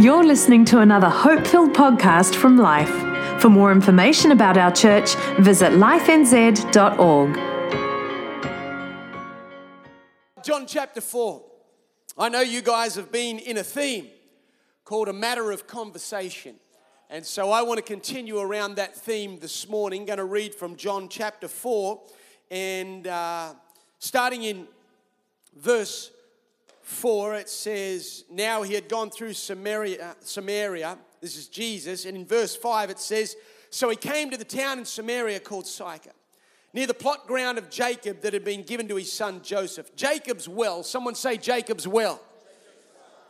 You're listening to another hope filled podcast from Life. For more information about our church, visit lifenz.org. John chapter 4. I know you guys have been in a theme called a matter of conversation. And so I want to continue around that theme this morning. going to read from John chapter 4 and uh, starting in verse 4, it says, Now he had gone through Samaria, Samaria. This is Jesus. And in verse 5, it says, So he came to the town in Samaria called Sychar, near the plot ground of Jacob that had been given to his son Joseph. Jacob's well. Someone say Jacob's well.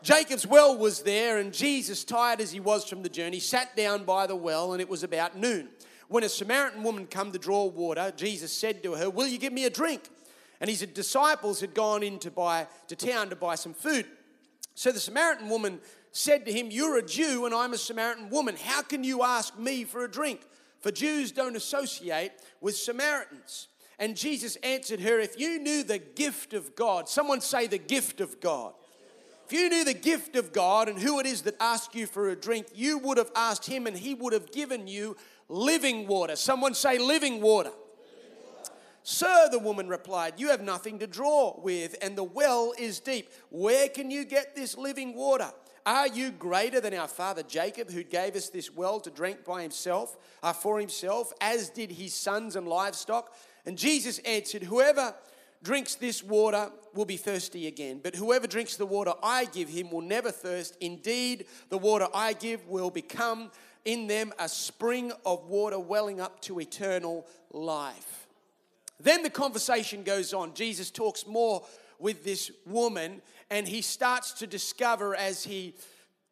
Jacob's well was there, and Jesus, tired as he was from the journey, sat down by the well, and it was about noon. When a Samaritan woman come to draw water, Jesus said to her, Will you give me a drink? And his disciples had gone in to, buy, to town to buy some food. So the Samaritan woman said to him, You're a Jew and I'm a Samaritan woman. How can you ask me for a drink? For Jews don't associate with Samaritans. And Jesus answered her, If you knew the gift of God, someone say the gift of God. If you knew the gift of God and who it is that asked you for a drink, you would have asked him and he would have given you living water. Someone say living water. Sir, the woman replied, You have nothing to draw with, and the well is deep. Where can you get this living water? Are you greater than our father Jacob, who gave us this well to drink by himself, uh, for himself, as did his sons and livestock? And Jesus answered, Whoever drinks this water will be thirsty again, but whoever drinks the water I give him will never thirst. Indeed, the water I give will become in them a spring of water welling up to eternal life. Then the conversation goes on. Jesus talks more with this woman, and he starts to discover as he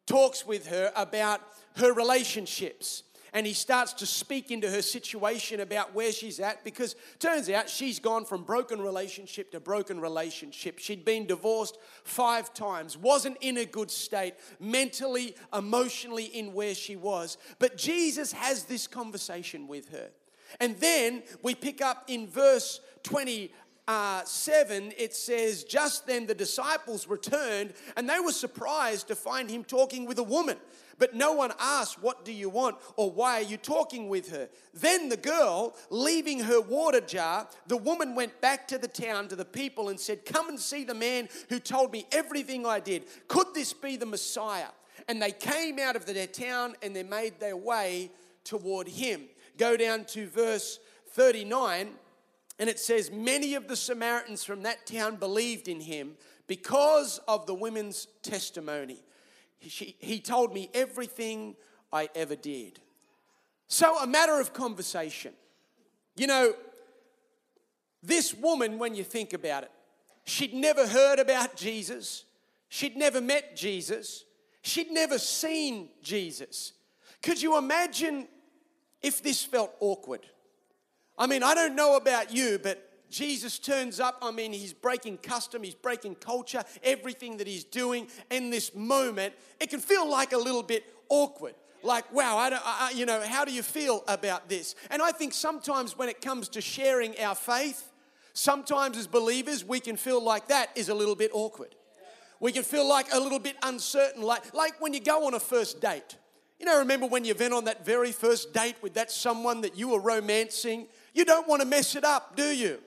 talks with her about her relationships. And he starts to speak into her situation about where she's at because turns out she's gone from broken relationship to broken relationship. She'd been divorced five times, wasn't in a good state, mentally, emotionally, in where she was. But Jesus has this conversation with her. And then we pick up in verse 27, it says, Just then the disciples returned, and they were surprised to find him talking with a woman. But no one asked, What do you want? or Why are you talking with her? Then the girl, leaving her water jar, the woman went back to the town to the people and said, Come and see the man who told me everything I did. Could this be the Messiah? And they came out of their town and they made their way toward him go down to verse 39, and it says, Many of the Samaritans from that town believed in him because of the women's testimony. He, he told me everything I ever did. So, a matter of conversation. You know, this woman, when you think about it, she'd never heard about Jesus, she'd never met Jesus, she'd never seen Jesus. Could you imagine if this felt awkward. I mean, I don't know about you, but Jesus turns up. I mean, he's breaking custom, he's breaking culture, everything that he's doing in this moment. It can feel like a little bit awkward. Like, wow, I don't, I, you know, how do you feel about this? And I think sometimes when it comes to sharing our faith, sometimes as believers, we can feel like that is a little bit awkward. We can feel like a little bit uncertain, like, like when you go on a first date you know, remember when you went on that very first date with that someone that you were romancing? You don't want to mess it up, do you?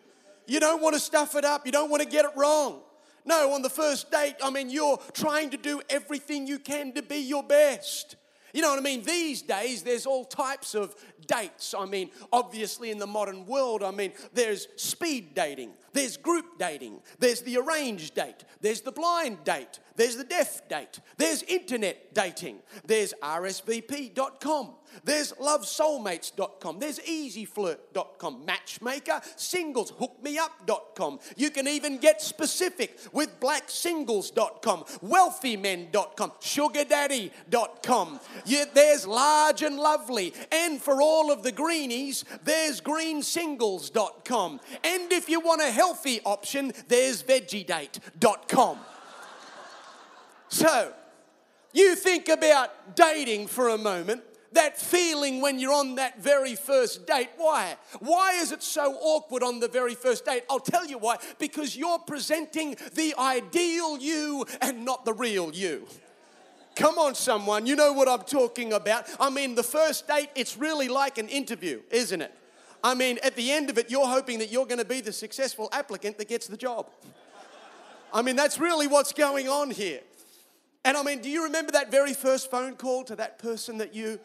You don't want to stuff it up. You don't want to get it wrong. No, on the first date, I mean, you're trying to do everything you can to be your best. You know what I mean? These days, there's all types of dates. I mean, obviously, in the modern world, I mean, there's speed dating, there's group dating, there's the arranged date, there's the blind date, there's the deaf date, there's internet dating, there's RSVP.com, there's lovesoulmates.com. There's easyflirt.com. Matchmaker, singles, hookmeup.com. You can even get specific with blacksingles.com, wealthymen.com, sugardaddy.com. There's large and lovely. And for all of the greenies, there's greensingles.com. And if you want a healthy option, there's veggiedate.com. So, you think about dating for a moment that feeling when you're on that very first date. Why? Why is it so awkward on the very first date? I'll tell you why. Because you're presenting the ideal you and not the real you. Come on, someone, you know what I'm talking about. I mean, the first date, it's really like an interview, isn't it? I mean, at the end of it, you're hoping that you're going to be the successful applicant that gets the job. I mean, that's really what's going on here. And I mean, do you remember that very first phone call to that person that you,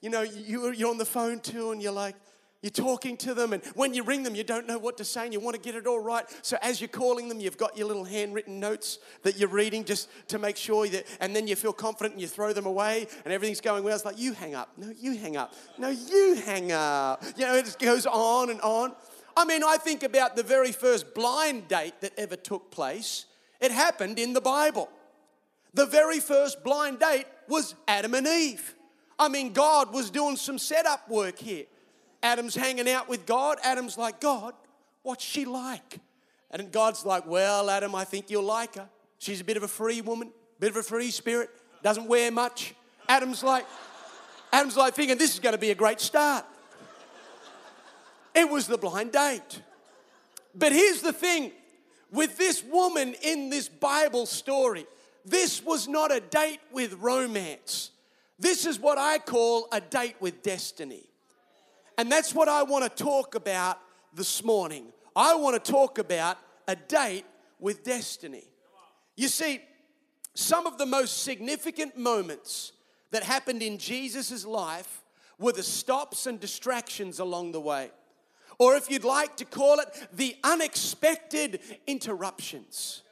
you know, you, you're on the phone to and you're like, you're talking to them, and when you ring them, you don't know what to say and you want to get it all right. So, as you're calling them, you've got your little handwritten notes that you're reading just to make sure that, and then you feel confident and you throw them away and everything's going well. It's like, you hang up. No, you hang up. No, you hang up. You know, it just goes on and on. I mean, I think about the very first blind date that ever took place, it happened in the Bible. The very first blind date was Adam and Eve. I mean, God was doing some setup work here. Adam's hanging out with God. Adam's like, God, what's she like? And God's like, Well, Adam, I think you'll like her. She's a bit of a free woman, bit of a free spirit, doesn't wear much. Adam's like, Adam's like thinking this is going to be a great start. It was the blind date. But here's the thing with this woman in this Bible story, this was not a date with romance. This is what I call a date with destiny. And that's what I want to talk about this morning. I want to talk about a date with destiny. You see, some of the most significant moments that happened in Jesus' life were the stops and distractions along the way. Or if you'd like to call it, the unexpected interruptions.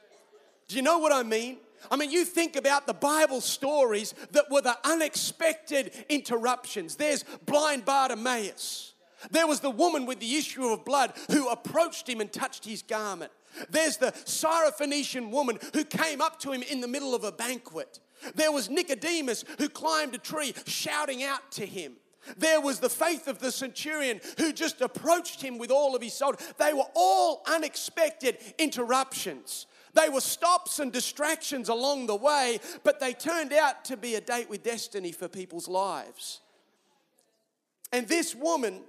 Do you know what I mean? I mean, you think about the Bible stories that were the unexpected interruptions. There's blind Bartimaeus. There was the woman with the issue of blood who approached him and touched his garment. There's the Syrophoenician woman who came up to him in the middle of a banquet. There was Nicodemus who climbed a tree shouting out to him. There was the faith of the centurion who just approached him with all of his soul. They were all unexpected interruptions. They were stops and distractions along the way, but they turned out to be a date with destiny for people's lives. And this woman,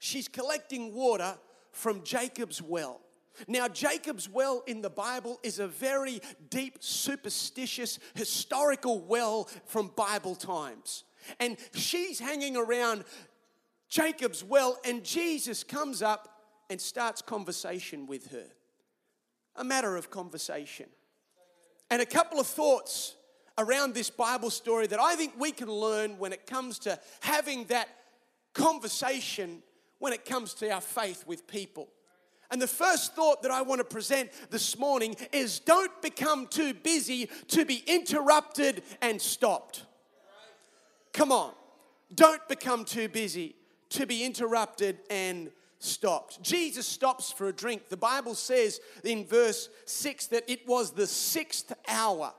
she's collecting water from Jacob's well. Now, Jacob's well in the Bible is a very deep, superstitious, historical well from Bible times. And she's hanging around Jacob's well, and Jesus comes up and starts conversation with her a matter of conversation. And a couple of thoughts around this Bible story that I think we can learn when it comes to having that conversation when it comes to our faith with people. And the first thought that I want to present this morning is don't become too busy to be interrupted and stopped. Come on. Don't become too busy to be interrupted and stopped. Jesus stops for a drink. The Bible says in verse 6 that it was the sixth hour.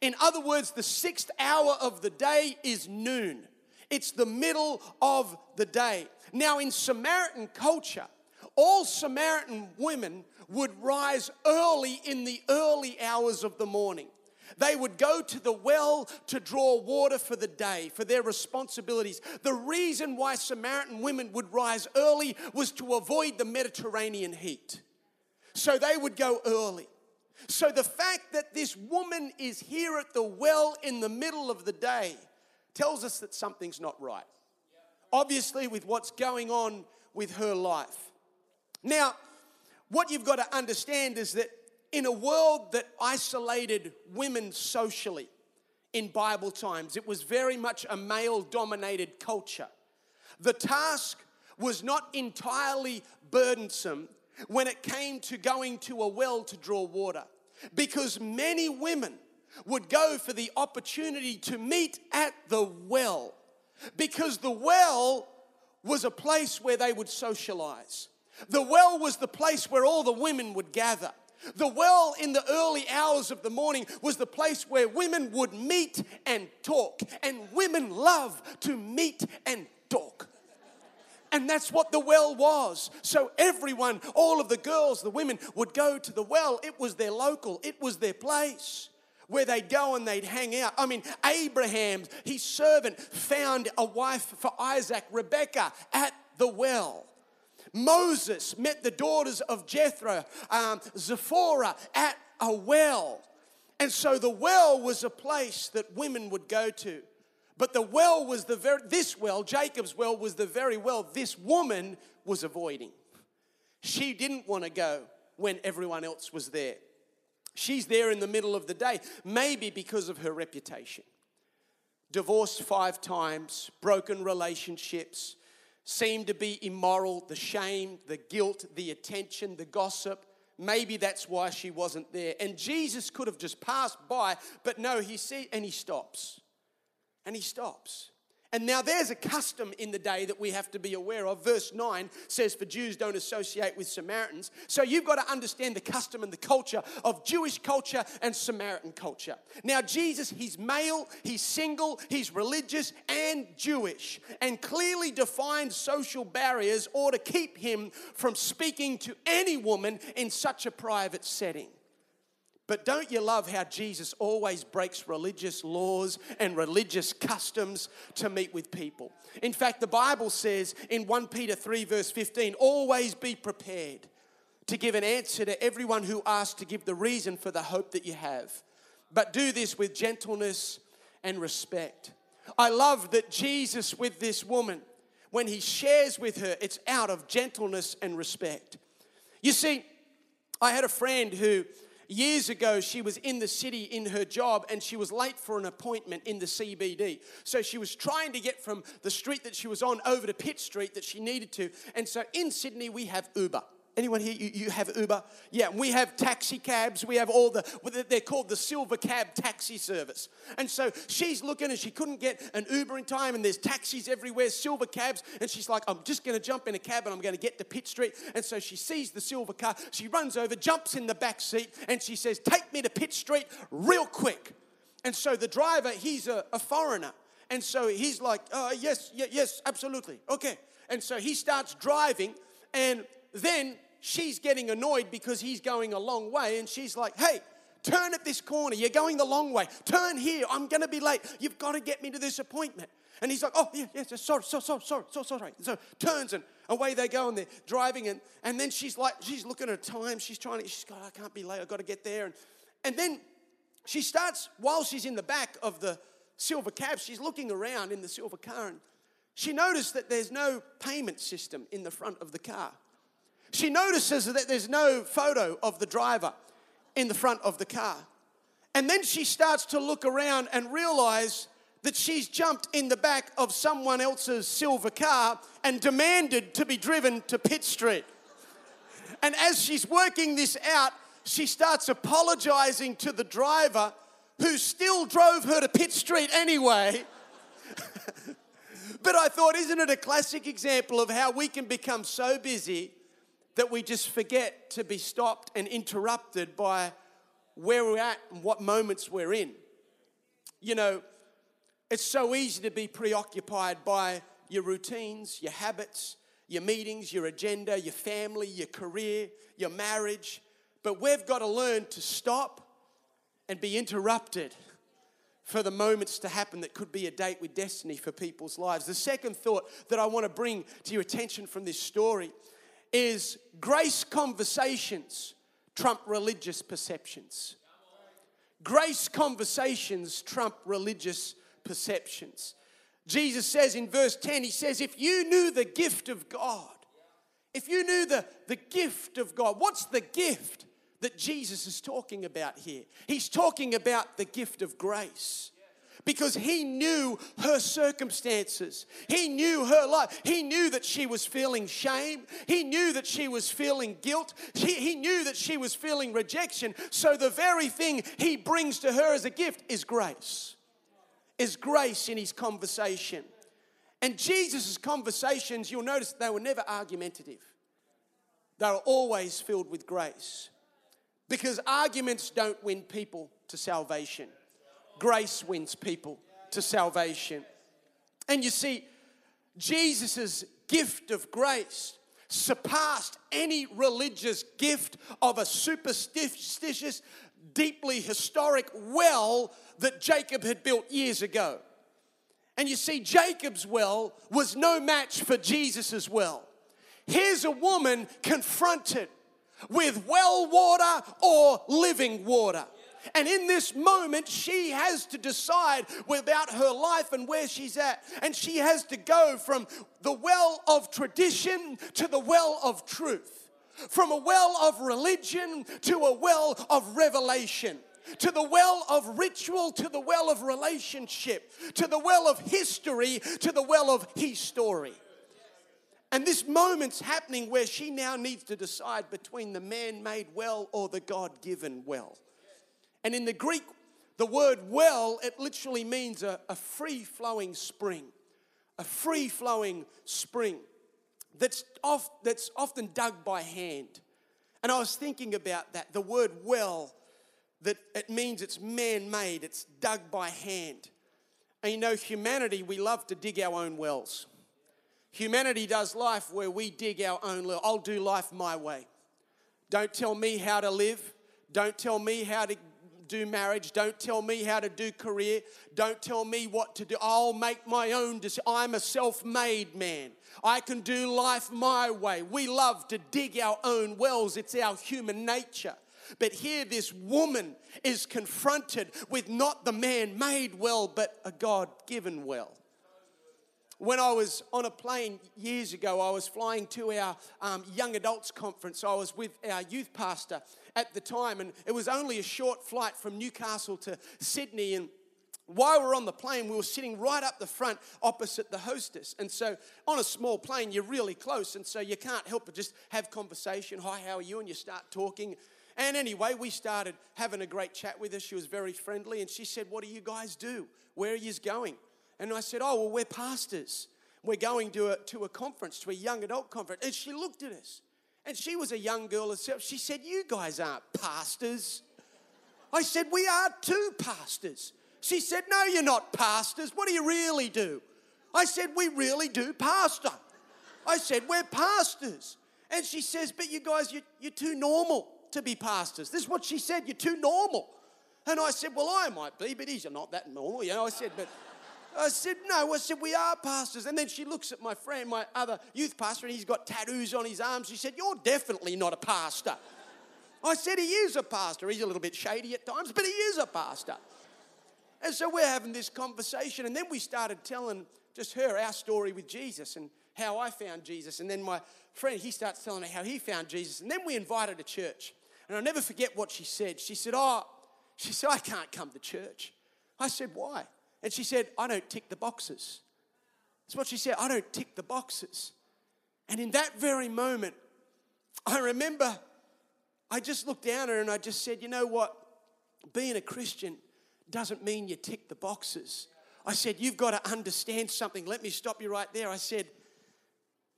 In other words, the sixth hour of the day is noon, it's the middle of the day. Now, in Samaritan culture, all Samaritan women would rise early in the early hours of the morning. They would go to the well to draw water for the day, for their responsibilities. The reason why Samaritan women would rise early was to avoid the Mediterranean heat. So they would go early. So the fact that this woman is here at the well in the middle of the day tells us that something's not right. Obviously, with what's going on with her life. Now, what you've got to understand is that in a world that isolated women socially in Bible times, it was very much a male dominated culture. The task was not entirely burdensome when it came to going to a well to draw water because many women would go for the opportunity to meet at the well because the well was a place where they would socialize. The well was the place where all the women would gather. The well in the early hours of the morning was the place where women would meet and talk. And women love to meet and talk. And that's what the well was. So everyone, all of the girls, the women, would go to the well. It was their local, it was their place where they'd go and they'd hang out. I mean, Abraham, his servant, found a wife for Isaac, Rebecca, at the well. Moses met the daughters of Jethro, um, Zipporah at a well. And so the well was a place that women would go to. But the well was the very, this well, Jacob's well, was the very well this woman was avoiding. She didn't want to go when everyone else was there. She's there in the middle of the day, maybe because of her reputation. Divorced five times, broken relationships, seemed to be immoral, the shame, the guilt, the attention, the gossip. Maybe that's why she wasn't there. And Jesus could have just passed by, but no, he sees and he stops and he stops. And now there's a custom in the day that we have to be aware of. Verse 9 says, For Jews don't associate with Samaritans. So you've got to understand the custom and the culture of Jewish culture and Samaritan culture. Now, Jesus, he's male, he's single, he's religious and Jewish. And clearly defined social barriers ought to keep him from speaking to any woman in such a private setting. But don't you love how Jesus always breaks religious laws and religious customs to meet with people? In fact, the Bible says in 1 Peter 3, verse 15, always be prepared to give an answer to everyone who asks to give the reason for the hope that you have. But do this with gentleness and respect. I love that Jesus, with this woman, when he shares with her, it's out of gentleness and respect. You see, I had a friend who Years ago, she was in the city in her job and she was late for an appointment in the CBD. So she was trying to get from the street that she was on over to Pitt Street that she needed to. And so in Sydney, we have Uber. Anyone here, you, you have Uber? Yeah, we have taxi cabs. We have all the, they're called the silver cab taxi service. And so she's looking and she couldn't get an Uber in time, and there's taxis everywhere, silver cabs. And she's like, I'm just going to jump in a cab and I'm going to get to Pitt Street. And so she sees the silver car. She runs over, jumps in the back seat, and she says, Take me to Pitt Street real quick. And so the driver, he's a, a foreigner. And so he's like, uh, Yes, yes, yes, absolutely. Okay. And so he starts driving, and then she's getting annoyed because he's going a long way, and she's like, hey, turn at this corner. You're going the long way. Turn here. I'm going to be late. You've got to get me to this appointment. And he's like, oh, yeah, yes, sorry, so, so, sorry, so, sorry. So turns and away they go and they're driving. And, and then she's like, she's looking at time. She's trying to, she's got, I can't be late. I've got to get there. And, and then she starts, while she's in the back of the silver cab, she's looking around in the silver car. And she noticed that there's no payment system in the front of the car. She notices that there's no photo of the driver in the front of the car. And then she starts to look around and realize that she's jumped in the back of someone else's silver car and demanded to be driven to Pitt Street. And as she's working this out, she starts apologizing to the driver who still drove her to Pitt Street anyway. but I thought, isn't it a classic example of how we can become so busy that we just forget to be stopped and interrupted by where we're at and what moments we're in. You know, it's so easy to be preoccupied by your routines, your habits, your meetings, your agenda, your family, your career, your marriage. But we've got to learn to stop and be interrupted for the moments to happen that could be a date with destiny for people's lives. The second thought that I want to bring to your attention from this story is grace conversations trump religious perceptions. Grace conversations trump religious perceptions. Jesus says in verse 10, He says, If you knew the gift of God, if you knew the, the gift of God, what's the gift that Jesus is talking about here? He's talking about the gift of grace because he knew her circumstances. He knew her life. He knew that she was feeling shame. He knew that she was feeling guilt. He, he knew that she was feeling rejection. So the very thing he brings to her as a gift is grace, is grace in his conversation. And Jesus' conversations, you'll notice they were never argumentative. They were always filled with grace. Because arguments don't win people to salvation grace wins people to salvation. And you see, Jesus' gift of grace surpassed any religious gift of a superstitious, deeply historic well that Jacob had built years ago. And you see, Jacob's well was no match for Jesus' well. Here's a woman confronted with well water or living water. And in this moment, she has to decide about her life and where she's at. And she has to go from the well of tradition to the well of truth, from a well of religion to a well of revelation to the well of ritual, to the well of relationship, to the well of history, to the well of his story. And this moment's happening where she now needs to decide between the man made well or the God given well. And in the Greek, the word well, it literally means a, a free flowing spring, a free flowing spring that's, off, that's often dug by hand. And I was thinking about that. The word well, that it means it's man made, it's dug by hand. And you know, humanity, we love to dig our own wells. Humanity does life where we dig our own well. I'll do life my way. Don't tell me how to live. Don't tell me how to do marriage. Don't tell me how to do career. Don't tell me what to do. I'll make my own decision. I'm a self made man. I can do life my way. We love to dig our own wells, it's our human nature. But here, this woman is confronted with not the man made well, but a God given well when I was on a plane years ago, I was flying to our um, young adults conference. I was with our youth pastor at the time, and it was only a short flight from Newcastle to Sydney. And while we were on the plane, we were sitting right up the front opposite the hostess. And so on a small plane, you're really close, and so you can't help but just have conversation. Hi, how are you? And you start talking. And anyway, we started having a great chat with her. She was very friendly, and she said, What do you guys do? Where are you going? And I said, Oh, well, we're pastors. We're going to a, to a conference, to a young adult conference. And she looked at us. And she was a young girl herself. She said, You guys aren't pastors. I said, We are two pastors. She said, No, you're not pastors. What do you really do? I said, We really do pastor. I said, We're pastors. And she says, But you guys, you're, you're too normal to be pastors. This is what she said, You're too normal. And I said, Well, I might be, but he's not that normal. You know, I said, But I said, No. I said, We are pastors. And then she looks at my friend, my other youth pastor, and he's got tattoos on his arms. She said, You're definitely not a pastor. I said, He is a pastor. He's a little bit shady at times, but he is a pastor. And so we're having this conversation. And then we started telling just her our story with Jesus and how I found Jesus. And then my friend, he starts telling her how he found Jesus. And then we invited a church. And I'll never forget what she said. She said, Oh, she said, I can't come to church. I said, Why? And she said, I don't tick the boxes. That's what she said. I don't tick the boxes. And in that very moment, I remember I just looked down at her and I just said, You know what? Being a Christian doesn't mean you tick the boxes. I said, You've got to understand something. Let me stop you right there. I said,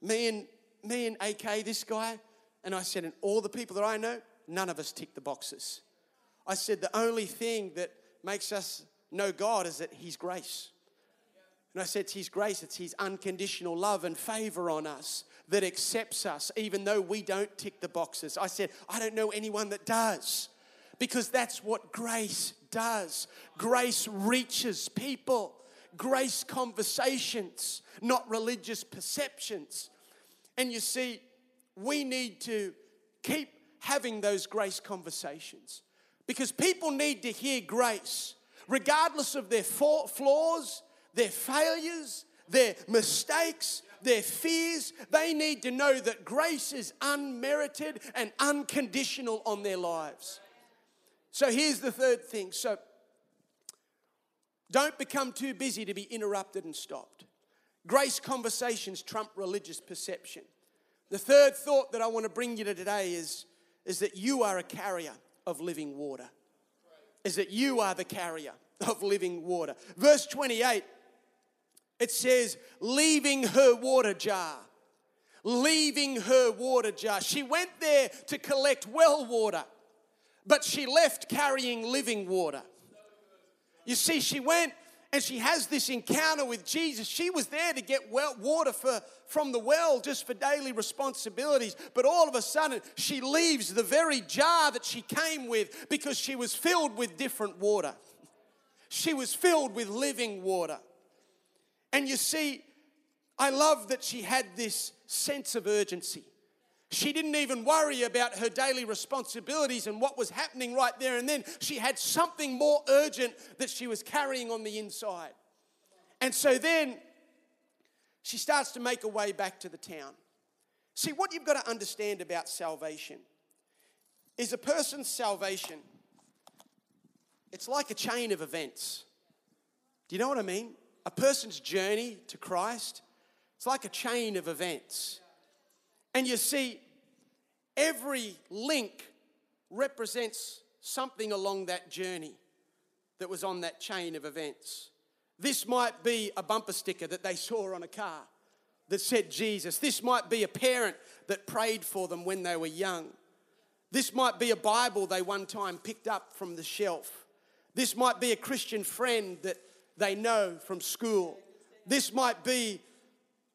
Me and me and AK, this guy, and I said, and all the people that I know, none of us tick the boxes. I said, the only thing that makes us know God is that His grace. And I said, it's His grace, it's His unconditional love and favor on us that accepts us, even though we don't tick the boxes. I said, I don't know anyone that does, because that's what grace does. Grace reaches people, grace conversations, not religious perceptions. And you see, we need to keep having those grace conversations because people need to hear grace regardless of their flaws, their failures, their mistakes, their fears, they need to know that grace is unmerited and unconditional on their lives. So here's the third thing. So don't become too busy to be interrupted and stopped. Grace conversations trump religious perception. The third thought that I want to bring you to today is, is that you are a carrier of living water is that you are the carrier of living water. Verse 28, it says, leaving her water jar. Leaving her water jar. She went there to collect well water, but she left carrying living water. You see, she went and she has this encounter with Jesus. She was there to get well, water for, from the well just for daily responsibilities, but all of a sudden she leaves the very jar that she came with because she was filled with different water. She was filled with living water. And you see, I love that she had this sense of urgency. She didn't even worry about her daily responsibilities and what was happening right there and then. She had something more urgent that she was carrying on the inside. And so then she starts to make her way back to the town. See, what you've got to understand about salvation is a person's salvation, it's like a chain of events. Do you know what I mean? A person's journey to Christ, it's like a chain of events. And you see, every link represents something along that journey that was on that chain of events. This might be a bumper sticker that they saw on a car that said Jesus. This might be a parent that prayed for them when they were young. This might be a Bible they one time picked up from the shelf. This might be a Christian friend that they know from school. This might be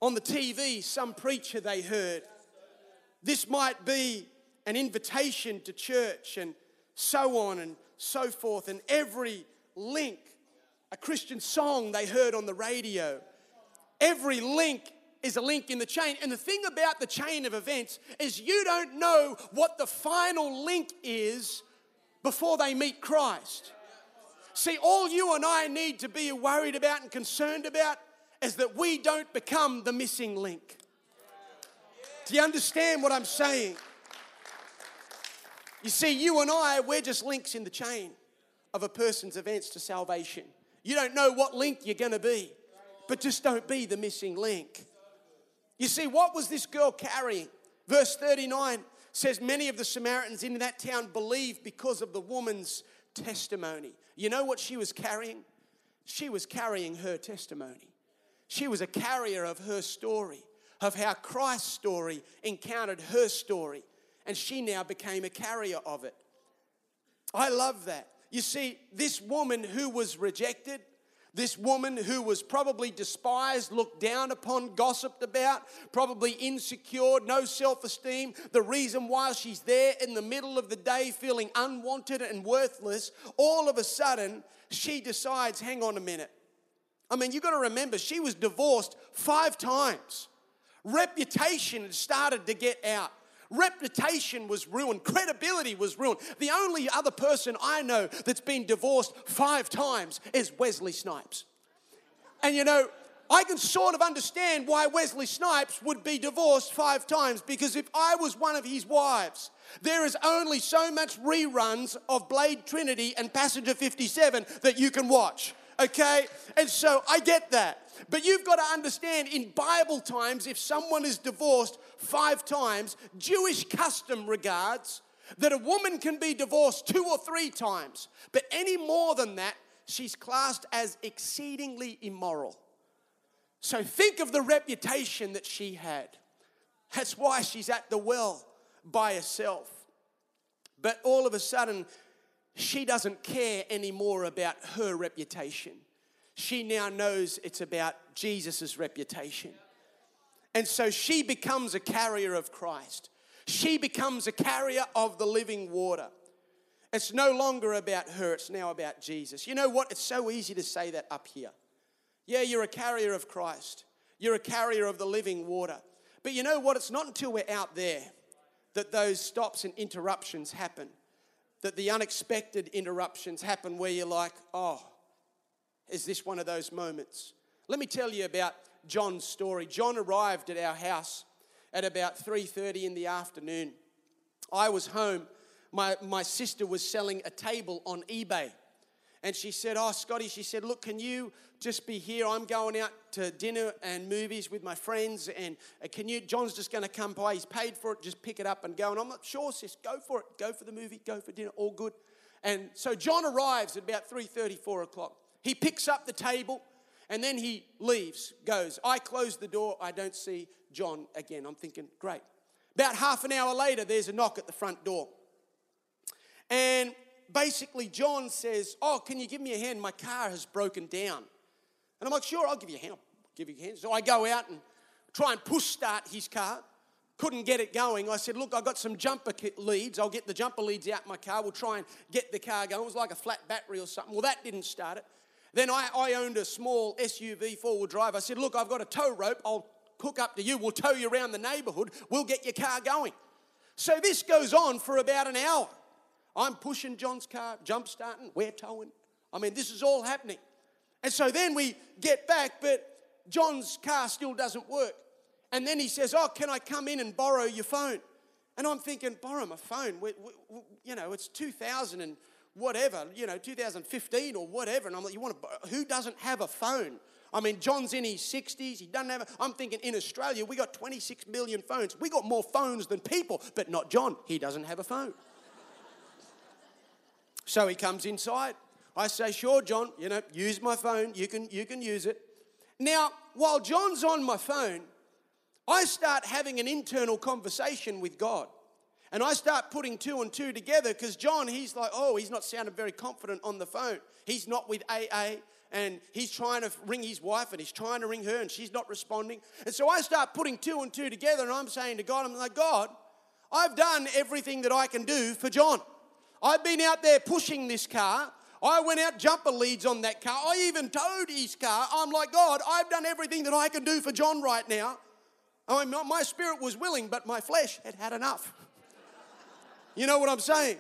on the TV some preacher they heard. This might be an invitation to church and so on and so forth. And every link, a Christian song they heard on the radio. Every link is a link in the chain. And the thing about the chain of events is you don't know what the final link is before they meet Christ. See, all you and I need to be worried about and concerned about is that we don't become the missing link. Do you understand what I'm saying? You see, you and I, we're just links in the chain of a person's events to salvation. You don't know what link you're going to be, but just don't be the missing link. You see, what was this girl carrying? Verse 39 says, Many of the Samaritans in that town believed because of the woman's testimony. You know what she was carrying? She was carrying her testimony. She was a carrier of her story, of how Christ's story encountered her story, and she now became a carrier of it. I love that. You see, this woman who was rejected, this woman who was probably despised, looked down upon, gossiped about, probably insecure, no self esteem. The reason why she's there in the middle of the day feeling unwanted and worthless, all of a sudden she decides, hang on a minute. I mean, you've got to remember, she was divorced five times. Reputation had started to get out. Reputation was ruined. Credibility was ruined. The only other person I know that's been divorced five times is Wesley Snipes. And you know, I can sort of understand why Wesley Snipes would be divorced five times because if I was one of his wives, there is only so much reruns of Blade Trinity and Passenger 57 that you can watch. Okay? And so I get that. But you've got to understand in Bible times, if someone is divorced five times, Jewish custom regards that a woman can be divorced two or three times. But any more than that, she's classed as exceedingly immoral. So think of the reputation that she had. That's why she's at the well by herself. But all of a sudden, she doesn't care anymore about her reputation she now knows it's about Jesus' reputation. And so she becomes a carrier of Christ. She becomes a carrier of the living water. It's no longer about her, it's now about Jesus. You know what? It's so easy to say that up here. Yeah, you're a carrier of Christ, you're a carrier of the living water. But you know what? It's not until we're out there that those stops and interruptions happen, that the unexpected interruptions happen where you're like, oh, is this one of those moments? Let me tell you about John's story. John arrived at our house at about 3:30 in the afternoon. I was home. My, my sister was selling a table on eBay. And she said, Oh, Scotty, she said, Look, can you just be here? I'm going out to dinner and movies with my friends. And uh, can you, John's just going to come by. He's paid for it. Just pick it up and go. And I'm not sure, sis. Go for it. Go for the movie. Go for dinner. All good. And so John arrives at about 3:30, 4 o'clock. He picks up the table and then he leaves, goes. I close the door, I don't see John again. I'm thinking, great. About half an hour later, there's a knock at the front door. And basically, John says, Oh, can you give me a hand? My car has broken down. And I'm like, Sure, I'll give you a hand. I'll give you a hand. So I go out and try and push start his car. Couldn't get it going. I said, Look, I've got some jumper leads. I'll get the jumper leads out my car. We'll try and get the car going. It was like a flat battery or something. Well, that didn't start it. Then I, I owned a small SUV four wheel drive. I said, Look, I've got a tow rope. I'll hook up to you. We'll tow you around the neighborhood. We'll get your car going. So this goes on for about an hour. I'm pushing John's car, jump starting, we're towing. I mean, this is all happening. And so then we get back, but John's car still doesn't work. And then he says, Oh, can I come in and borrow your phone? And I'm thinking, Borrow my phone? We, we, we, you know, it's 2000 and whatever, you know, 2015 or whatever. And I'm like, You want to, who doesn't have a phone? I mean, John's in his 60s. He doesn't have. A, I'm thinking in Australia, we got 26 million phones. We got more phones than people, but not John. He doesn't have a phone. So he comes inside. I say, sure, John, you know, use my phone. You can, you can use it. Now, while John's on my phone, I start having an internal conversation with God. And I start putting two and two together because John, he's like, oh, he's not sounding very confident on the phone. He's not with AA and he's trying to ring his wife and he's trying to ring her and she's not responding. And so I start putting two and two together and I'm saying to God, I'm like, God, I've done everything that I can do for John. I've been out there pushing this car. I went out jumper leads on that car. I even towed his car. I'm like, God, I've done everything that I can do for John right now. I my spirit was willing, but my flesh had had enough. you know what I'm saying?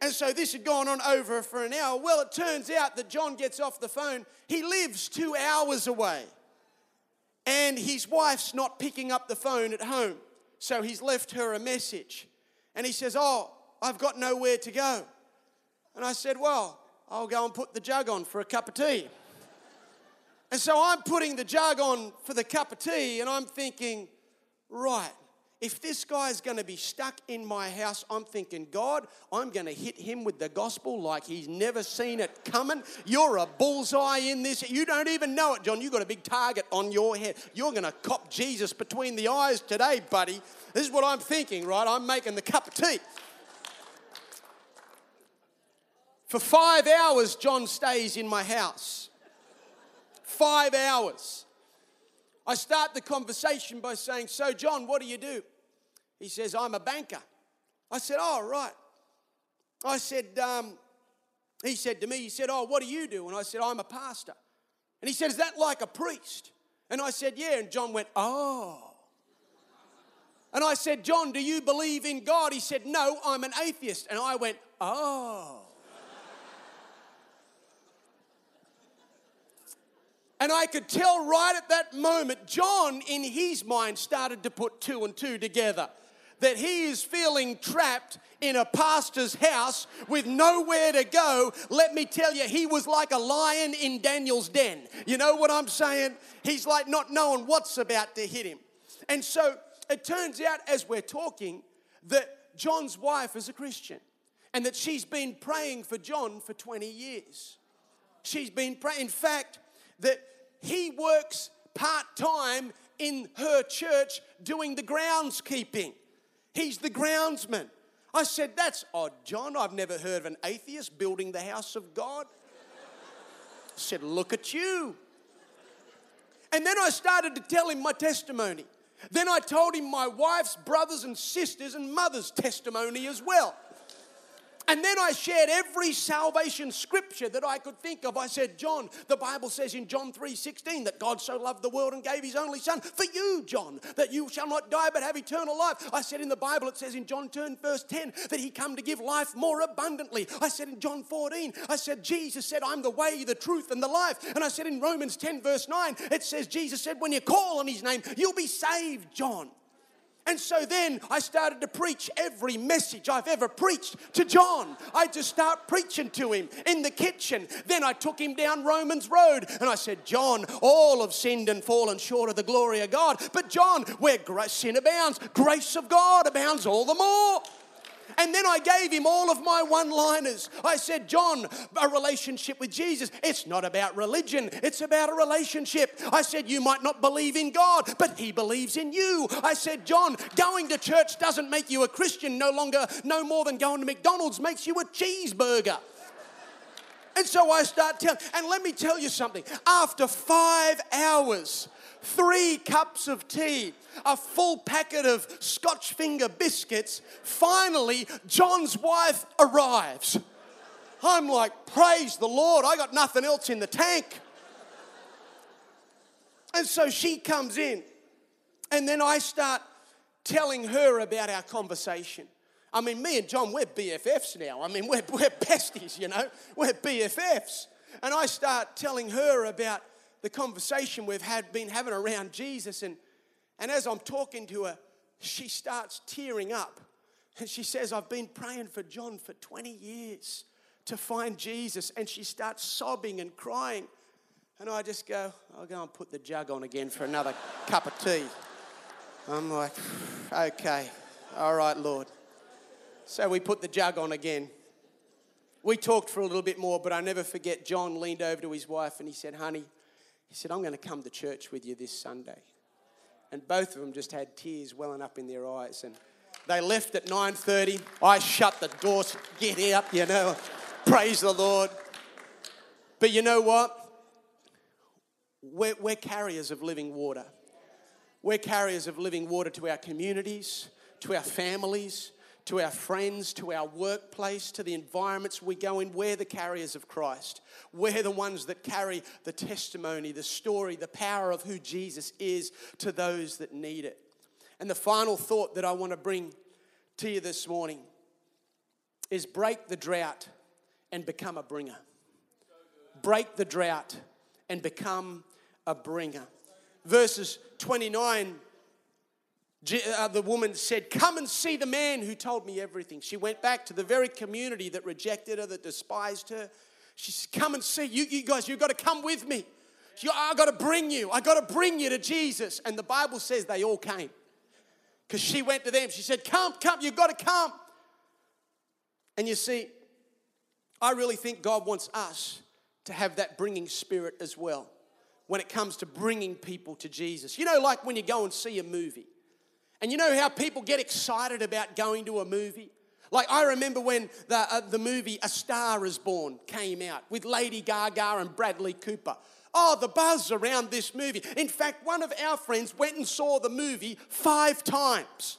And so this had gone on over for an hour. Well, it turns out that John gets off the phone. He lives two hours away. And his wife's not picking up the phone at home. So he's left her a message. And he says, Oh, I've got nowhere to go. And I said, Well, I'll go and put the jug on for a cup of tea. and so I'm putting the jug on for the cup of tea, and I'm thinking, Right, if this guy's going to be stuck in my house, I'm thinking, God, I'm going to hit him with the gospel like he's never seen it coming. You're a bullseye in this. You don't even know it, John. You've got a big target on your head. You're going to cop Jesus between the eyes today, buddy. This is what I'm thinking, right? I'm making the cup of tea. For five hours, John stays in my house. Five hours. I start the conversation by saying, So, John, what do you do? He says, I'm a banker. I said, Oh, right. I said, um, He said to me, He said, Oh, what do you do? And I said, I'm a pastor. And he said, Is that like a priest? And I said, Yeah. And John went, Oh. And I said, John, do you believe in God? He said, No, I'm an atheist. And I went, Oh. And I could tell right at that moment, John, in his mind, started to put two and two together. That he is feeling trapped in a pastor's house with nowhere to go. Let me tell you, he was like a lion in Daniel's den. You know what I'm saying? He's like not knowing what's about to hit him. And so it turns out, as we're talking, that John's wife is a Christian and that she's been praying for John for 20 years. She's been praying. In fact, that he works part time in her church doing the groundskeeping. He's the groundsman. I said, That's odd, John. I've never heard of an atheist building the house of God. I said, Look at you. And then I started to tell him my testimony. Then I told him my wife's brothers and sisters and mother's testimony as well. And then I shared every salvation scripture that I could think of. I said, John, the Bible says in John 3:16 that God so loved the world and gave his only son for you, John, that you shall not die but have eternal life. I said in the Bible it says in John 10 verse 10 that he come to give life more abundantly. I said in John 14, I said Jesus said I'm the way, the truth and the life. And I said in Romans 10 verse 9 it says Jesus said when you call on his name you'll be saved, John. And so then I started to preach every message I've ever preached to John. I just start preaching to him in the kitchen. Then I took him down Romans Road and I said, John, all have sinned and fallen short of the glory of God. But John, where sin abounds, grace of God abounds all the more. And then I gave him all of my one liners. I said, John, a relationship with Jesus, it's not about religion, it's about a relationship. I said, You might not believe in God, but He believes in you. I said, John, going to church doesn't make you a Christian no longer, no more than going to McDonald's makes you a cheeseburger. And so I start telling, and let me tell you something. After five hours, three cups of tea, a full packet of Scotch finger biscuits. Finally, John's wife arrives. I'm like, praise the Lord, I got nothing else in the tank. And so she comes in, and then I start telling her about our conversation. I mean, me and John, we're BFFs now. I mean, we're, we're besties, you know, we're BFFs. And I start telling her about the conversation we've had, been having around Jesus. And, and as I'm talking to her, she starts tearing up. And she says, I've been praying for John for 20 years to find Jesus. And she starts sobbing and crying. And I just go, I'll go and put the jug on again for another cup of tea. I'm like, okay, all right, Lord. So we put the jug on again. We talked for a little bit more, but I never forget John leaned over to his wife and he said, Honey, he said, I'm going to come to church with you this Sunday. And both of them just had tears welling up in their eyes. And they left at 9.30. I shut the doors, get up, you know. Praise the Lord. But you know what? We're, we're carriers of living water. We're carriers of living water to our communities, to our families, to our friends, to our workplace, to the environments we go in. We're the carriers of Christ. We're the ones that carry the testimony, the story, the power of who Jesus is to those that need it. And the final thought that I want to bring to you this morning is break the drought and become a bringer. Break the drought and become a bringer. Verses 29 uh, Uh, the woman said, Come and see the man who told me everything. She went back to the very community that rejected her, that despised her. She said, Come and see. You, you guys, you've got to come with me. She, I got to bring you. I got to bring you to Jesus. And the Bible says they all came. Because she went to them. She said, Come, come, you've got to come. And you see, I really think God wants us to have that bringing spirit as well when it comes to bringing people to Jesus. You know, like when you go and see a movie and you know how people get excited about going to a movie? Like, I remember when the, uh, the movie A Star is Born came out with Lady Gaga and Bradley Cooper. Oh, the buzz around this movie. In fact, one of our friends went and saw the movie five times.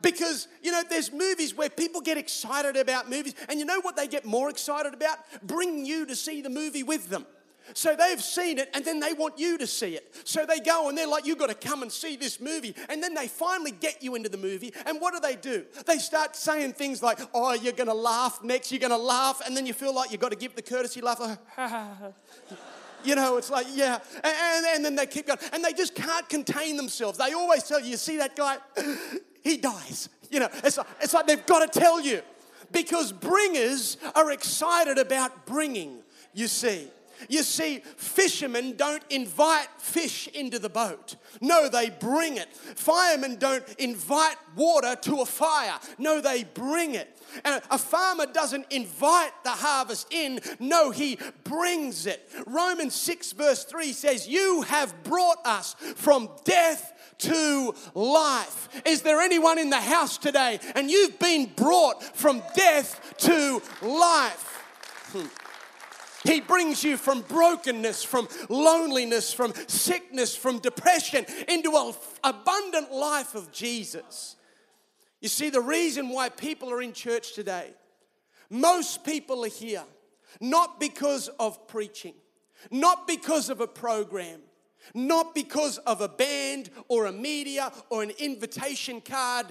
Because, you know, there's movies where people get excited about movies, and you know what they get more excited about? Bringing you to see the movie with them. So they've seen it and then they want you to see it. So they go and they're like, You've got to come and see this movie. And then they finally get you into the movie. And what do they do? They start saying things like, Oh, you're going to laugh next, you're going to laugh. And then you feel like you've got to give the courtesy laugh. you know, it's like, yeah. And, and, and then they keep going. And they just can't contain themselves. They always tell you, You see that guy? he dies. You know, it's like, it's like they've got to tell you because bringers are excited about bringing, you see. You see, fishermen don't invite fish into the boat. No, they bring it. Firemen don't invite water to a fire. No, they bring it. And a farmer doesn't invite the harvest in. No, he brings it. Romans 6, verse 3 says, You have brought us from death to life. Is there anyone in the house today and you've been brought from death to life? Hmm. He brings you from brokenness, from loneliness, from sickness, from depression into an abundant life of Jesus. You see, the reason why people are in church today, most people are here not because of preaching, not because of a program, not because of a band or a media or an invitation card,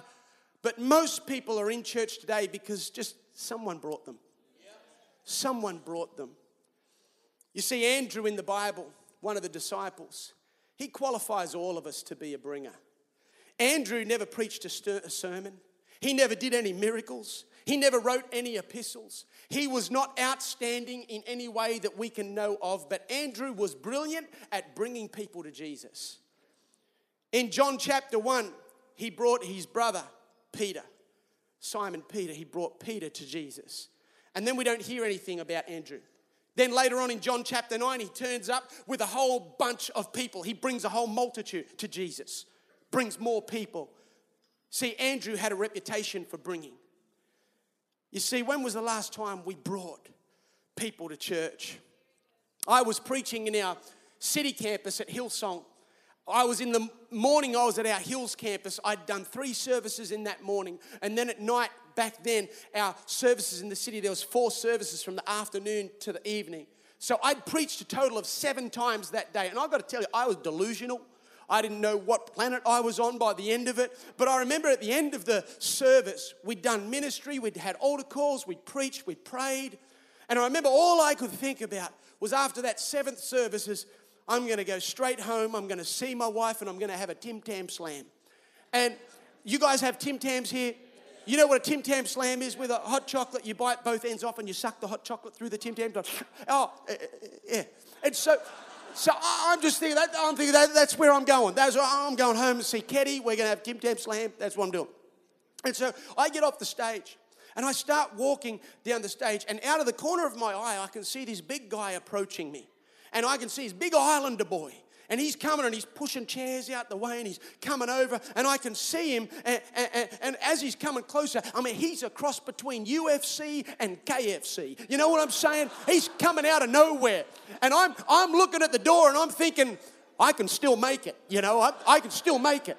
but most people are in church today because just someone brought them. Someone brought them. You see, Andrew in the Bible, one of the disciples, he qualifies all of us to be a bringer. Andrew never preached a sermon, he never did any miracles, he never wrote any epistles. He was not outstanding in any way that we can know of, but Andrew was brilliant at bringing people to Jesus. In John chapter 1, he brought his brother, Peter, Simon Peter, he brought Peter to Jesus. And then we don't hear anything about Andrew. Then later on in John chapter 9, he turns up with a whole bunch of people. He brings a whole multitude to Jesus, brings more people. See, Andrew had a reputation for bringing. You see, when was the last time we brought people to church? I was preaching in our city campus at Hillsong. I was in the morning, I was at our Hills campus. I'd done three services in that morning. And then at night, back then, our services in the city, there was four services from the afternoon to the evening. So I'd preached a total of seven times that day. And I've got to tell you, I was delusional. I didn't know what planet I was on by the end of it. But I remember at the end of the service, we'd done ministry, we'd had altar calls, we'd preached, we'd prayed. And I remember all I could think about was after that seventh service is I'm going to go straight home, I'm going to see my wife, and I'm going to have a Tim Tam slam. And you guys have Tim Tams here? You know what a Tim Tam slam is with a hot chocolate? You bite both ends off and you suck the hot chocolate through the Tim Tam. Oh, eh, eh, eh, yeah. And so, so I'm just thinking that I'm thinking that, that's where I'm going. That's where I'm going home to see Ketty. We're going to have Tim Tam slam. That's what I'm doing. And so I get off the stage and I start walking down the stage, and out of the corner of my eye, I can see this big guy approaching me. And I can see his big Islander boy and he's coming and he's pushing chairs out the way and he's coming over and I can see him and, and, and, as he's coming closer, I mean, he's a cross between UFC and KFC. You know what I'm saying? He's coming out of nowhere. And I'm, I'm looking at the door and I'm thinking, I can still make it. You know, I, I can still make it.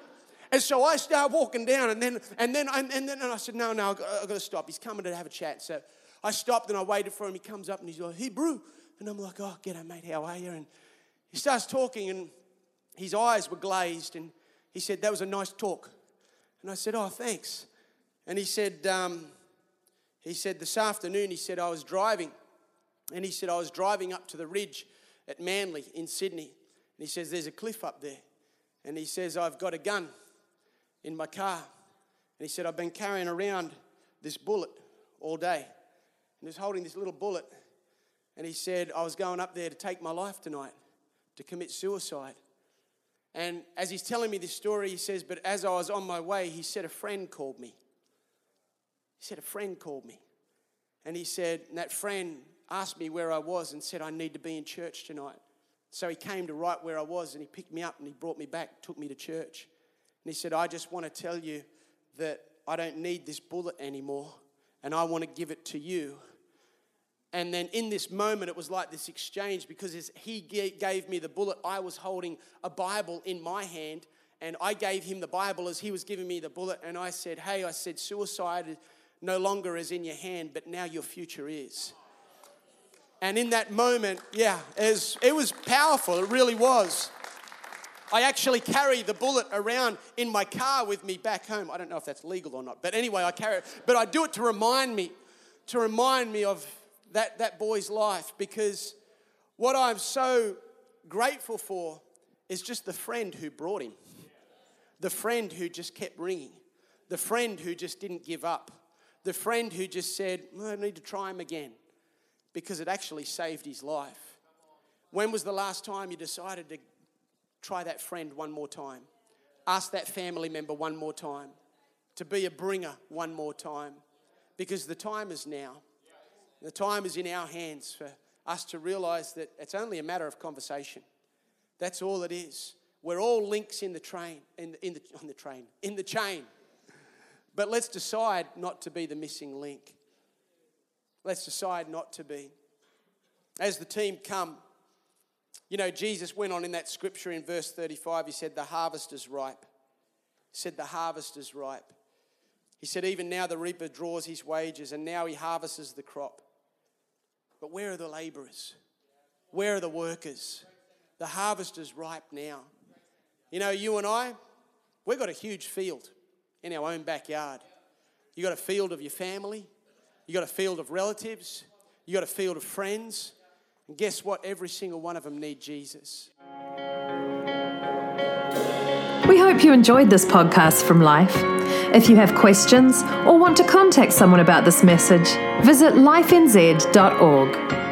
And so I start walking down, and then and then and, and then and I said, no, no, I've got, to stop. He's coming to have a chat. So I stopped and I waited for him. He comes up and he's like, Hebrew. And I'm like, oh, g'day, mate, how are you? And he starts talking, and his eyes were glazed, and he said, That was a nice talk. And I said, Oh, thanks. And he said, um, he said, This afternoon, he said, I was driving. And he said, I was driving up to the ridge at Manly in Sydney. And he says, There's a cliff up there. And he says, I've got a gun in my car. And he said, I've been carrying around this bullet all day. And he's holding this little bullet. And he said, I was going up there to take my life tonight to commit suicide. And as he's telling me this story, he says, But as I was on my way, he said, A friend called me. He said, A friend called me. And he said, and that friend asked me where I was and said, I need to be in church tonight. So he came to right where I was and he picked me up and he brought me back, took me to church. And he said, I just want to tell you that I don't need this bullet anymore and I want to give it to you and then in this moment, it was like this exchange because as he gave me the bullet, I was holding a Bible in my hand. And I gave him the Bible as he was giving me the bullet. And I said, Hey, I said, suicide no longer is in your hand, but now your future is. And in that moment, yeah, was, it was powerful. It really was. I actually carry the bullet around in my car with me back home. I don't know if that's legal or not, but anyway, I carry it. But I do it to remind me, to remind me of that, that boy's life because what I'm so grateful for is just the friend who brought him, the friend who just kept ringing, the friend who just didn't give up, the friend who just said, I need to try him again because it actually saved his life. When was the last time you decided to try that friend one more time? Ask that family member one more time, to be a bringer one more time, because the time is now. The time is in our hands for us to realize that it's only a matter of conversation. That's all it is. We're all links in the train, in the, in the, on the train, in the chain. But let's decide not to be the missing link. Let's decide not to be. As the team come, you know, Jesus went on in that scripture in verse 35, he said, The harvest is ripe. He said, The harvest is ripe. He said, Even now the reaper draws his wages, and now he harvests the crop. But where are the laborers? Where are the workers? The harvest is ripe now. You know, you and I, we've got a huge field in our own backyard. You've got a field of your family, you've got a field of relatives, you've got a field of friends. And guess what? Every single one of them need Jesus. We hope you enjoyed this podcast from Life. If you have questions or want to contact someone about this message, visit lifenz.org.